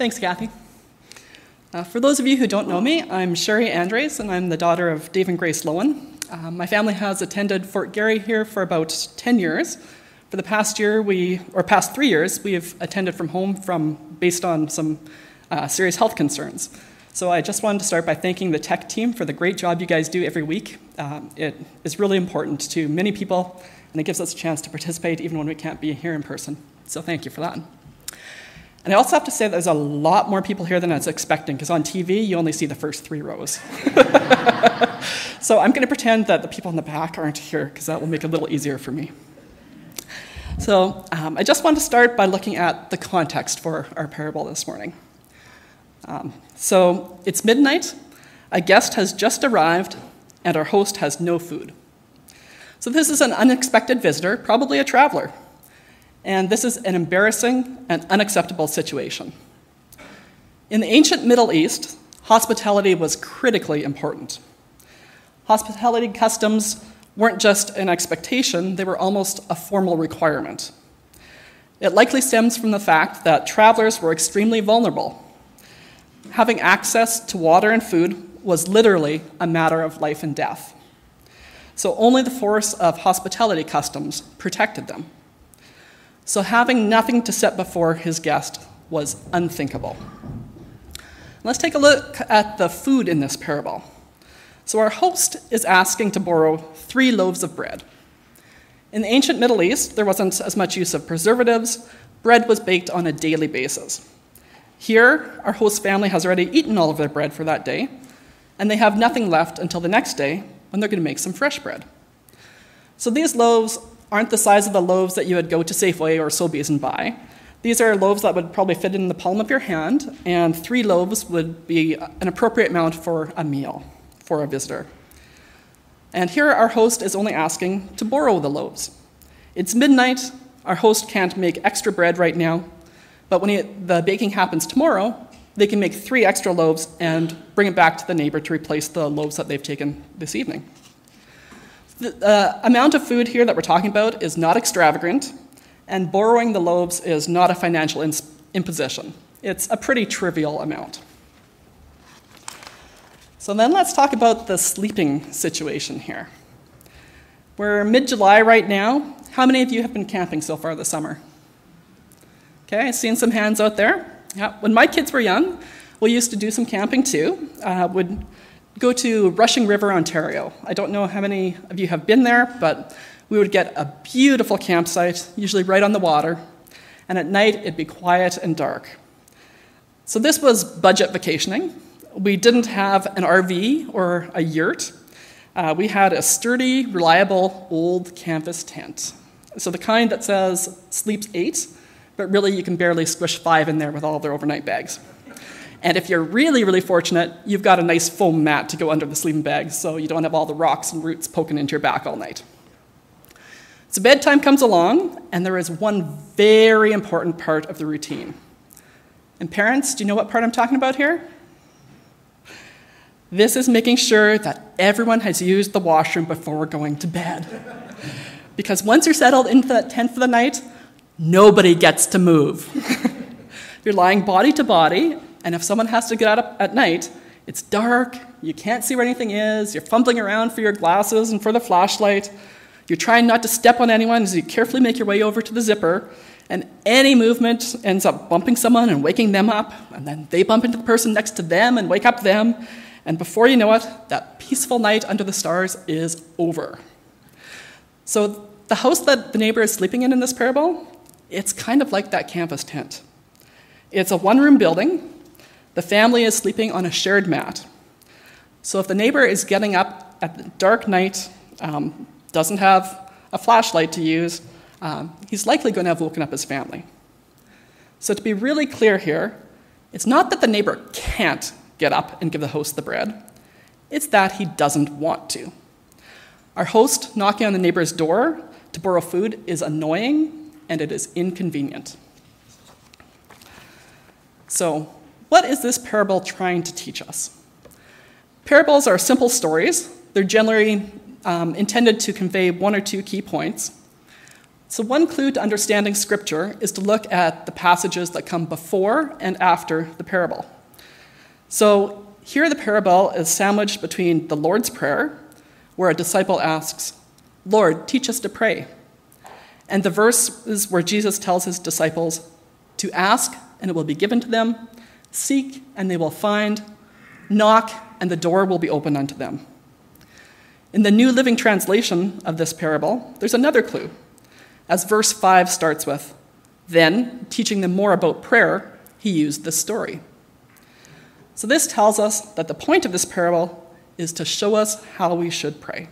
Thanks, Kathy. Uh, for those of you who don't know me, I'm Sheri Andres, and I'm the daughter of Dave and Grace Lowen. Uh, my family has attended Fort Garry here for about 10 years. For the past year, we, or past three years, we have attended from home from, based on some uh, serious health concerns. So I just wanted to start by thanking the tech team for the great job you guys do every week. Um, it is really important to many people, and it gives us a chance to participate even when we can't be here in person. So thank you for that. And I also have to say there's a lot more people here than I was expecting, because on TV you only see the first three rows. so I'm going to pretend that the people in the back aren't here, because that will make it a little easier for me. So um, I just want to start by looking at the context for our parable this morning. Um, so it's midnight, a guest has just arrived, and our host has no food. So this is an unexpected visitor, probably a traveler. And this is an embarrassing and unacceptable situation. In the ancient Middle East, hospitality was critically important. Hospitality customs weren't just an expectation, they were almost a formal requirement. It likely stems from the fact that travelers were extremely vulnerable. Having access to water and food was literally a matter of life and death. So only the force of hospitality customs protected them. So having nothing to set before his guest was unthinkable. Let's take a look at the food in this parable. So, our host is asking to borrow three loaves of bread. In the ancient Middle East, there wasn't as much use of preservatives, bread was baked on a daily basis. Here, our host family has already eaten all of their bread for that day, and they have nothing left until the next day when they're going to make some fresh bread. So, these loaves aren't the size of the loaves that you would go to Safeway or Sobeys and buy. These are loaves that would probably fit in the palm of your hand, and three loaves would be an appropriate amount for a meal for a visitor. And here our host is only asking to borrow the loaves. It's midnight, our host can't make extra bread right now, but when he, the baking happens tomorrow, they can make three extra loaves and bring it back to the neighbor to replace the loaves that they've taken this evening. The uh, amount of food here that we're talking about is not extravagant, and borrowing the loaves is not a financial imposition. It's a pretty trivial amount. So then let's talk about the sleeping situation here. We're mid July right now. How many of you have been camping so far this summer? Okay, I've seen some hands out there. Yeah, when my kids were young, we used to do some camping too. Uh, would go to Rushing River, Ontario. I don't know how many of you have been there, but we would get a beautiful campsite, usually right on the water, and at night it'd be quiet and dark. So this was budget vacationing. We didn't have an RV or a yurt. Uh, we had a sturdy, reliable, old canvas tent. So the kind that says sleeps eight, but really you can barely squish five in there with all their overnight bags. And if you're really, really fortunate, you've got a nice foam mat to go under the sleeping bag so you don't have all the rocks and roots poking into your back all night. So bedtime comes along, and there is one very important part of the routine. And parents, do you know what part I'm talking about here? This is making sure that everyone has used the washroom before going to bed. because once you're settled into that tent for the night, nobody gets to move. you're lying body to body, and if someone has to get out at night, it's dark, you can't see where anything is, you're fumbling around for your glasses and for the flashlight, you're trying not to step on anyone as you carefully make your way over to the zipper, and any movement ends up bumping someone and waking them up, and then they bump into the person next to them and wake up them, and before you know it, that peaceful night under the stars is over. So, the house that the neighbor is sleeping in in this parable, it's kind of like that canvas tent. It's a one room building the family is sleeping on a shared mat. So if the neighbor is getting up at the dark night, um, doesn't have a flashlight to use, um, he's likely going to have woken up his family. So to be really clear here, it's not that the neighbor can't get up and give the host the bread, it's that he doesn't want to. Our host knocking on the neighbor's door to borrow food is annoying and it is inconvenient. So, what is this parable trying to teach us? Parables are simple stories. They're generally um, intended to convey one or two key points. So, one clue to understanding Scripture is to look at the passages that come before and after the parable. So, here the parable is sandwiched between the Lord's Prayer, where a disciple asks, Lord, teach us to pray, and the verses where Jesus tells his disciples to ask, and it will be given to them, seek, and they will find, knock, and the door will be opened unto them. In the New Living Translation of this parable, there's another clue as verse 5 starts with, then, teaching them more about prayer, he used this story. So, this tells us that the point of this parable is to show us how we should pray.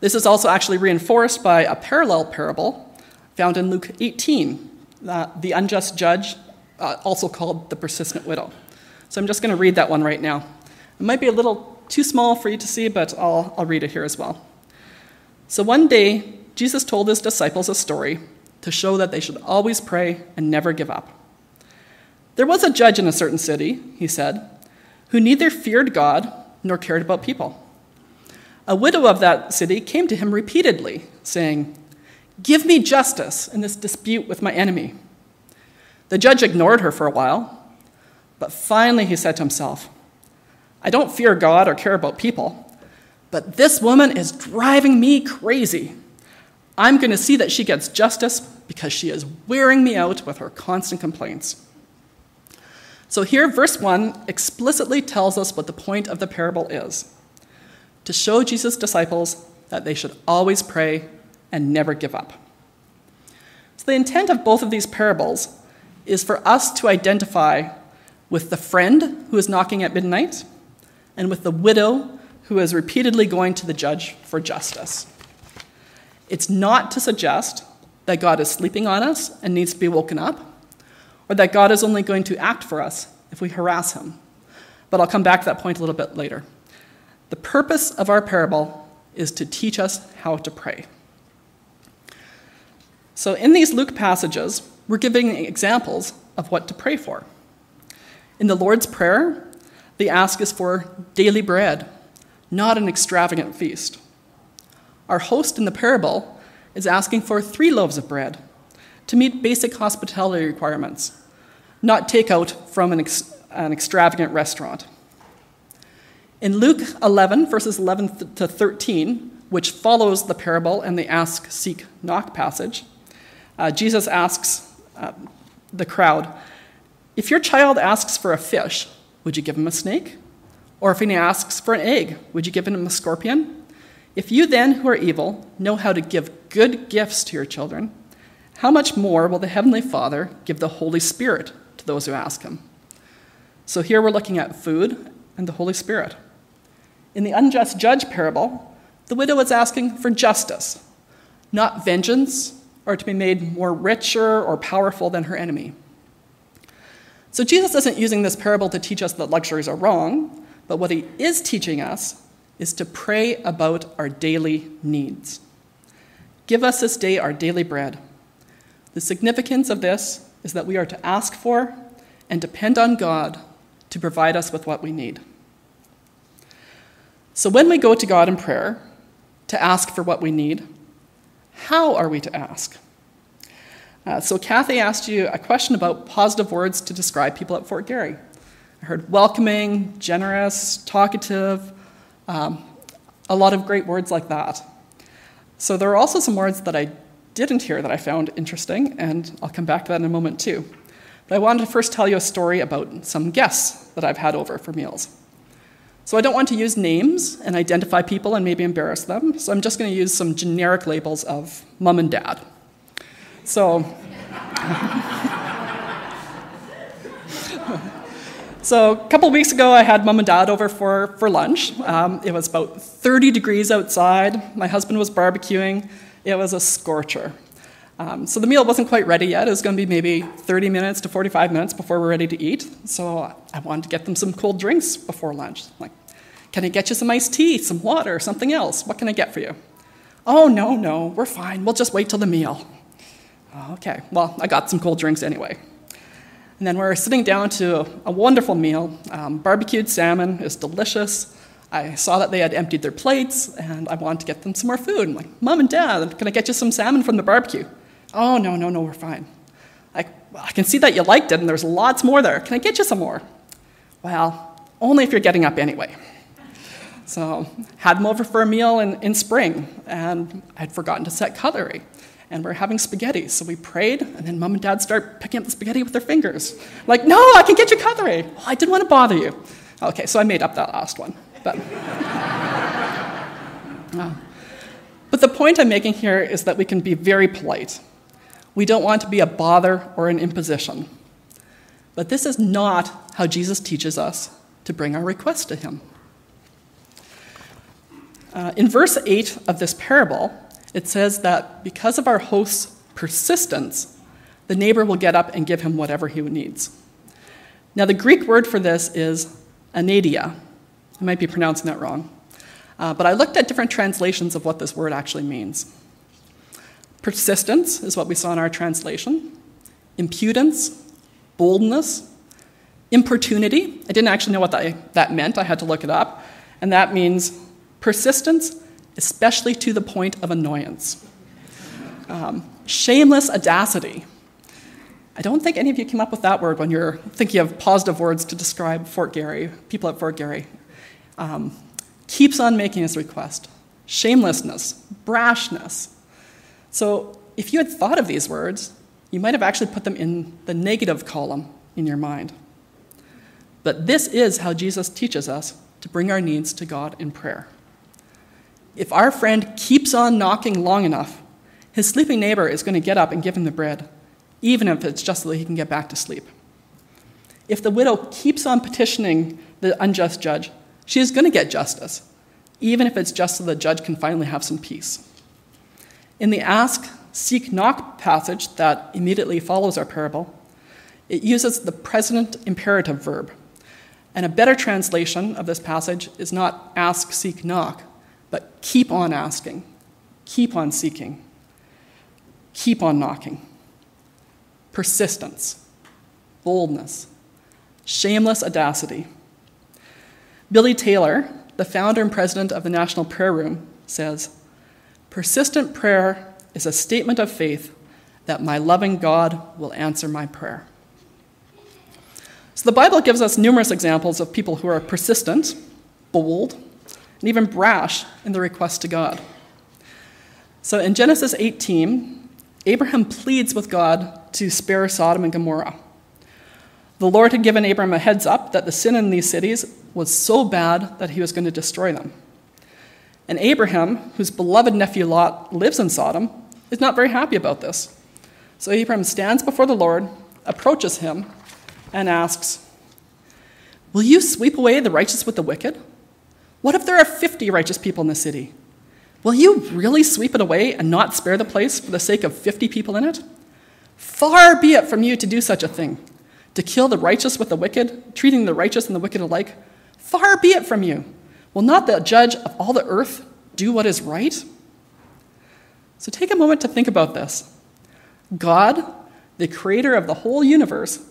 This is also actually reinforced by a parallel parable found in Luke 18, uh, the unjust judge, uh, also called the persistent widow. So I'm just going to read that one right now. It might be a little too small for you to see, but I'll, I'll read it here as well. So one day, Jesus told his disciples a story to show that they should always pray and never give up. There was a judge in a certain city, he said, who neither feared God nor cared about people. A widow of that city came to him repeatedly, saying, Give me justice in this dispute with my enemy. The judge ignored her for a while, but finally he said to himself, I don't fear God or care about people, but this woman is driving me crazy. I'm going to see that she gets justice because she is wearing me out with her constant complaints. So here, verse 1 explicitly tells us what the point of the parable is to show Jesus' disciples that they should always pray and never give up. So, the intent of both of these parables is for us to identify with the friend who is knocking at midnight and with the widow who is repeatedly going to the judge for justice. It's not to suggest that God is sleeping on us and needs to be woken up, or that God is only going to act for us if we harass him. But I'll come back to that point a little bit later. The purpose of our parable is to teach us how to pray. So, in these Luke passages, we're giving examples of what to pray for. In the Lord's Prayer, the ask is for daily bread, not an extravagant feast. Our host in the parable is asking for three loaves of bread to meet basic hospitality requirements, not takeout from an, ex- an extravagant restaurant. In Luke 11, verses 11 to 13, which follows the parable and the ask, seek, knock passage, uh, Jesus asks uh, the crowd, If your child asks for a fish, would you give him a snake? Or if he asks for an egg, would you give him a scorpion? If you then, who are evil, know how to give good gifts to your children, how much more will the Heavenly Father give the Holy Spirit to those who ask Him? So here we're looking at food and the Holy Spirit. In the unjust judge parable, the widow is asking for justice, not vengeance or to be made more richer or powerful than her enemy. So Jesus isn't using this parable to teach us that luxuries are wrong, but what he is teaching us is to pray about our daily needs. Give us this day our daily bread. The significance of this is that we are to ask for and depend on God to provide us with what we need. So when we go to God in prayer to ask for what we need, how are we to ask? Uh, so Kathy asked you a question about positive words to describe people at Fort Garry. I heard welcoming, generous, talkative, um, a lot of great words like that. So there are also some words that I didn't hear that I found interesting, and I'll come back to that in a moment too. But I wanted to first tell you a story about some guests that I've had over for meals. So I don't want to use names and identify people and maybe embarrass them, so I'm just going to use some generic labels of mom and dad. So. So a couple weeks ago, I had mom and dad over for, for lunch. Um, it was about 30 degrees outside. My husband was barbecuing. It was a scorcher. Um, so the meal wasn't quite ready yet. It was going to be maybe 30 minutes to 45 minutes before we're ready to eat. So I wanted to get them some cold drinks before lunch. Like, can I get you some iced tea, some water, something else? What can I get for you? Oh, no, no, we're fine. We'll just wait till the meal. Okay, well, I got some cold drinks anyway. And then we're sitting down to a wonderful meal. Um, barbecued salmon is delicious. I saw that they had emptied their plates, and I wanted to get them some more food. I'm like, Mom and Dad, can I get you some salmon from the barbecue? Oh, no, no, no, we're fine. Well, I can see that you liked it, and there's lots more there. Can I get you some more? Well, only if you're getting up anyway. So, had them over for a meal in, in spring, and I'd forgotten to set cutlery. And we're having spaghetti. So we prayed, and then mom and dad start picking up the spaghetti with their fingers. Like, no, I can get you cutlery. Well, I didn't want to bother you. Okay, so I made up that last one. But, uh, but the point I'm making here is that we can be very polite. We don't want to be a bother or an imposition. But this is not how Jesus teaches us to bring our requests to Him. Uh, in verse 8 of this parable, it says that because of our host's persistence, the neighbor will get up and give him whatever he needs. Now, the Greek word for this is anadia. I might be pronouncing that wrong. Uh, but I looked at different translations of what this word actually means. Persistence is what we saw in our translation, impudence, boldness, importunity. I didn't actually know what that, that meant, I had to look it up. And that means persistence, especially to the point of annoyance. Um, shameless audacity. I don't think any of you came up with that word when you're thinking of positive words to describe Fort Garry, people at Fort Garry um, keeps on making his request shamelessness, brashness. So, if you had thought of these words, you might have actually put them in the negative column in your mind. But this is how Jesus teaches us to bring our needs to God in prayer. If our friend keeps on knocking long enough, his sleeping neighbor is going to get up and give him the bread, even if it's just so that he can get back to sleep. If the widow keeps on petitioning the unjust judge, she is going to get justice, even if it's just so the judge can finally have some peace. In the ask, seek, knock passage that immediately follows our parable, it uses the present imperative verb. And a better translation of this passage is not ask, seek, knock, but keep on asking, keep on seeking, keep on knocking. Persistence, boldness, shameless audacity. Billy Taylor, the founder and president of the National Prayer Room, says Persistent prayer is a statement of faith that my loving God will answer my prayer. So the Bible gives us numerous examples of people who are persistent, bold, and even brash in their request to God. So in Genesis 18, Abraham pleads with God to spare Sodom and Gomorrah. The Lord had given Abram a heads up that the sin in these cities was so bad that he was going to destroy them. And Abraham, whose beloved nephew Lot lives in Sodom, is not very happy about this. So Abraham stands before the Lord, approaches him, and asks, Will you sweep away the righteous with the wicked? What if there are 50 righteous people in the city? Will you really sweep it away and not spare the place for the sake of 50 people in it? Far be it from you to do such a thing to kill the righteous with the wicked, treating the righteous and the wicked alike? Far be it from you. Will not the judge of all the earth do what is right? So take a moment to think about this. God, the creator of the whole universe,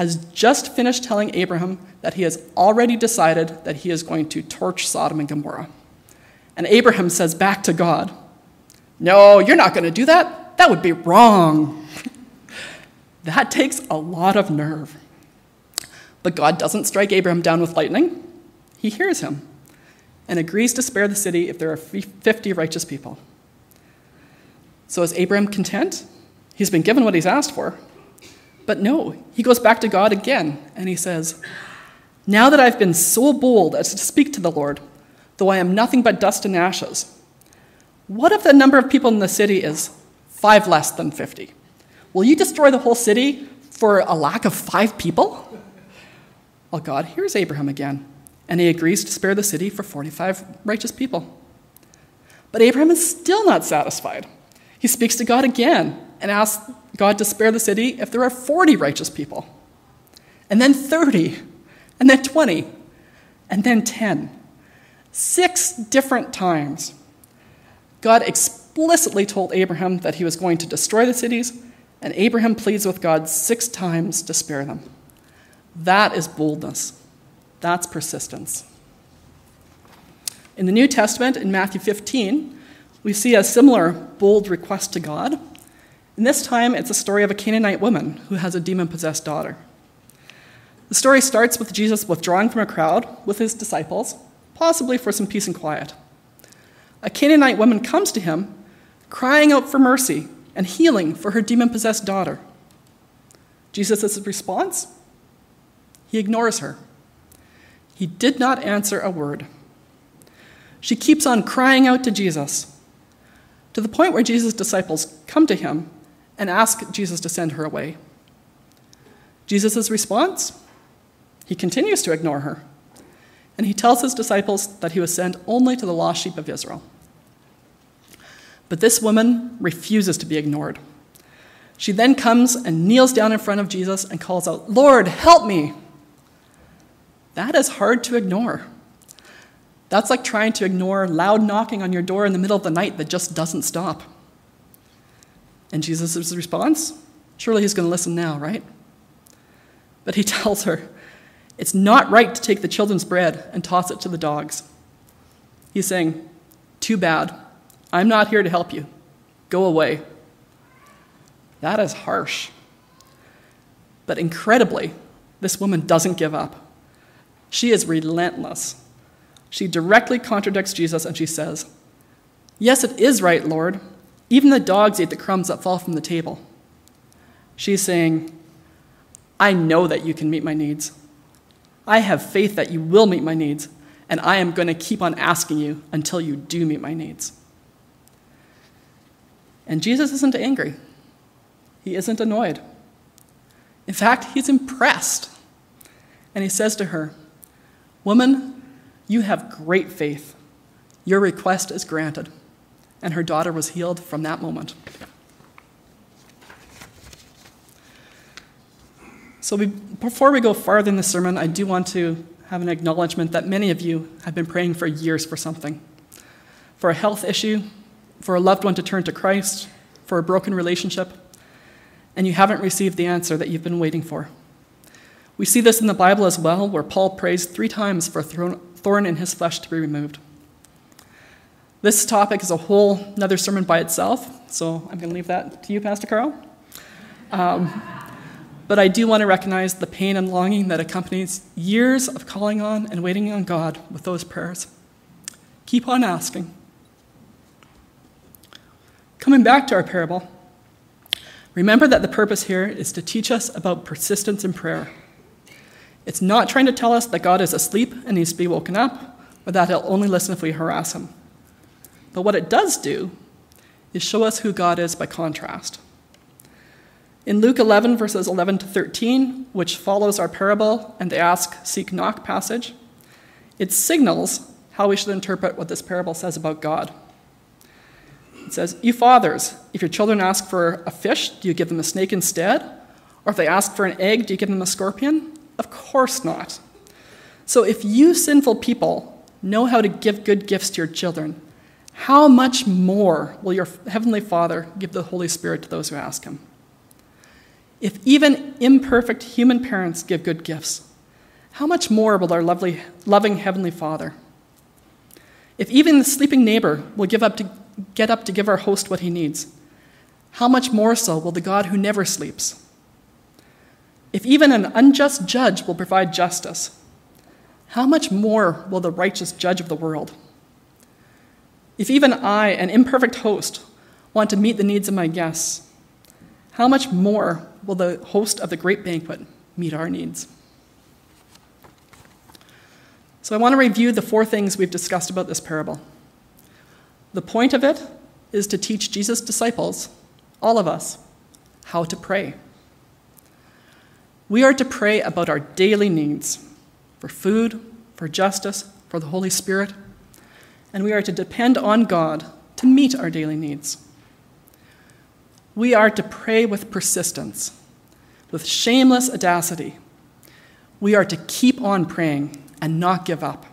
has just finished telling Abraham that he has already decided that he is going to torch Sodom and Gomorrah. And Abraham says back to God, No, you're not going to do that. That would be wrong. That takes a lot of nerve. But God doesn't strike Abraham down with lightning. He hears him and agrees to spare the city if there are 50 righteous people. So is Abraham content? He's been given what he's asked for. But no, he goes back to God again and he says, Now that I've been so bold as to speak to the Lord, though I am nothing but dust and ashes, what if the number of people in the city is five less than 50? Will you destroy the whole city for a lack of five people? Well, God hears Abraham again, and he agrees to spare the city for 45 righteous people. But Abraham is still not satisfied. He speaks to God again and asks God to spare the city if there are 40 righteous people, and then 30, and then 20, and then 10. Six different times. God explicitly told Abraham that he was going to destroy the cities and Abraham pleads with God six times to spare them. That is boldness. That's persistence. In the New Testament, in Matthew 15, we see a similar bold request to God. And this time, it's a story of a Canaanite woman who has a demon possessed daughter. The story starts with Jesus withdrawing from a crowd with his disciples, possibly for some peace and quiet. A Canaanite woman comes to him, crying out for mercy and healing for her demon possessed daughter. Jesus' response? He ignores her. He did not answer a word. She keeps on crying out to Jesus, to the point where Jesus' disciples come to him and ask Jesus to send her away. Jesus' response? He continues to ignore her. And he tells his disciples that he was sent only to the lost sheep of Israel. But this woman refuses to be ignored. She then comes and kneels down in front of Jesus and calls out, Lord, help me. That is hard to ignore. That's like trying to ignore loud knocking on your door in the middle of the night that just doesn't stop. And Jesus' response? Surely he's going to listen now, right? But he tells her, It's not right to take the children's bread and toss it to the dogs. He's saying, Too bad. I'm not here to help you. Go away. That is harsh. But incredibly, this woman doesn't give up. She is relentless. She directly contradicts Jesus and she says, Yes, it is right, Lord. Even the dogs eat the crumbs that fall from the table. She's saying, I know that you can meet my needs. I have faith that you will meet my needs, and I am going to keep on asking you until you do meet my needs. And Jesus isn't angry, he isn't annoyed. In fact, he's impressed. And he says to her, Woman, you have great faith. Your request is granted. And her daughter was healed from that moment. So, we, before we go farther in the sermon, I do want to have an acknowledgement that many of you have been praying for years for something for a health issue, for a loved one to turn to Christ, for a broken relationship, and you haven't received the answer that you've been waiting for. We see this in the Bible as well, where Paul prays three times for a thorn in his flesh to be removed. This topic is a whole another sermon by itself, so I'm going to leave that to you, Pastor Carl. Um, but I do want to recognize the pain and longing that accompanies years of calling on and waiting on God with those prayers. Keep on asking. Coming back to our parable, remember that the purpose here is to teach us about persistence in prayer. It's not trying to tell us that God is asleep and needs to be woken up, or that he'll only listen if we harass him. But what it does do is show us who God is by contrast. In Luke 11, verses 11 to 13, which follows our parable and the ask, seek, knock passage, it signals how we should interpret what this parable says about God. It says, You fathers, if your children ask for a fish, do you give them a snake instead? Or if they ask for an egg, do you give them a scorpion? Of course not. So if you sinful people know how to give good gifts to your children, how much more will your Heavenly Father give the Holy Spirit to those who ask Him? If even imperfect human parents give good gifts, how much more will our lovely, loving Heavenly Father? If even the sleeping neighbor will give up to get up to give our host what he needs, how much more so will the God who never sleeps? If even an unjust judge will provide justice, how much more will the righteous judge of the world? If even I, an imperfect host, want to meet the needs of my guests, how much more will the host of the great banquet meet our needs? So, I want to review the four things we've discussed about this parable. The point of it is to teach Jesus' disciples, all of us, how to pray. We are to pray about our daily needs for food, for justice, for the Holy Spirit, and we are to depend on God to meet our daily needs. We are to pray with persistence, with shameless audacity. We are to keep on praying and not give up.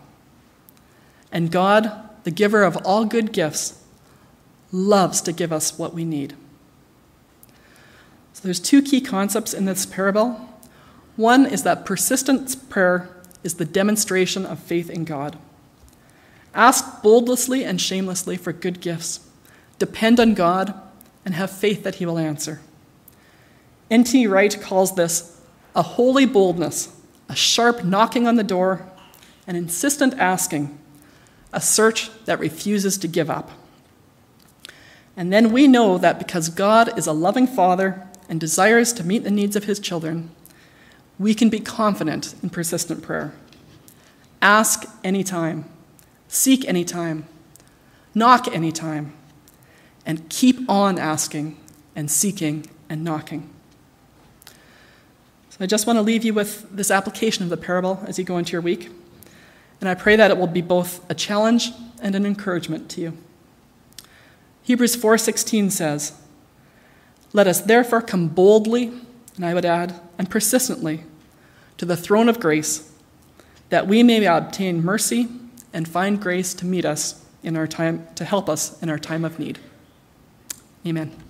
And God the giver of all good gifts, loves to give us what we need. So there's two key concepts in this parable. One is that persistent prayer is the demonstration of faith in God. Ask boldlessly and shamelessly for good gifts. Depend on God and have faith that He will answer. N.T. Wright calls this a holy boldness, a sharp knocking on the door, an insistent asking, a search that refuses to give up. And then we know that because God is a loving Father and desires to meet the needs of His children, we can be confident in persistent prayer. Ask anytime Seek anytime, knock anytime, and keep on asking and seeking and knocking. So I just want to leave you with this application of the parable as you go into your week. And I pray that it will be both a challenge and an encouragement to you. Hebrews 4:16 says, "Let us therefore come boldly, and I would add, and persistently, to the throne of grace, that we may obtain mercy and find grace to meet us in our time, to help us in our time of need. Amen.